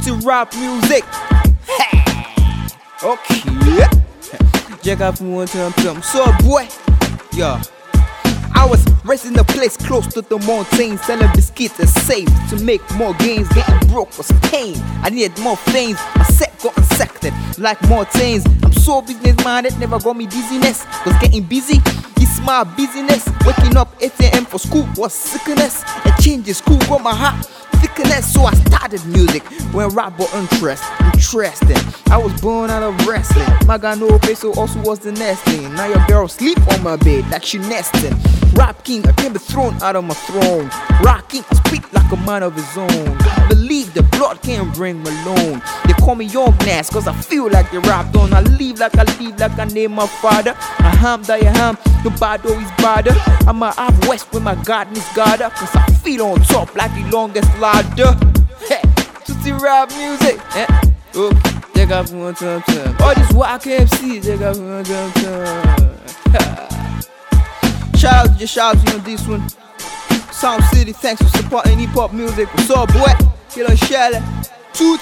2TTEE rap music. okay. Check out from one time, time. So, boy, yeah. I was raising a place close to the mountain, selling biscuits and safe to make more gains. Getting broke was pain. I needed more flames. My set got insected like more. I'm so business minded, never got me dizziness. Cause getting busy my business. Waking up 8 a.m. for school was sickness. And changing school got my heart thickness. So I started music when rap got interest, interesting. I was born out of wrestling. My guy no peso also was the nesting. Now your girl sleep on my bed like she nesting. Rap king, I can't be thrown out of my throne. Rocking, I speak like a man of his own. Believe the blood can't bring me alone. They call me young Nas, cause I feel like the rap done. I live like I live like I name my father. I ham that I ham, the bad always bother. I'm a half west with my godness guard up. Cause I feel on top like the longest ladder. Hey, 2TTEE rap music. Eh? Oh, they got one time time. All this whack MC, they got one time time. Shout out to your shops on this one. Sound City, thanks for supporting hip hop music. What's up, boy? Killer Shelley. Toot.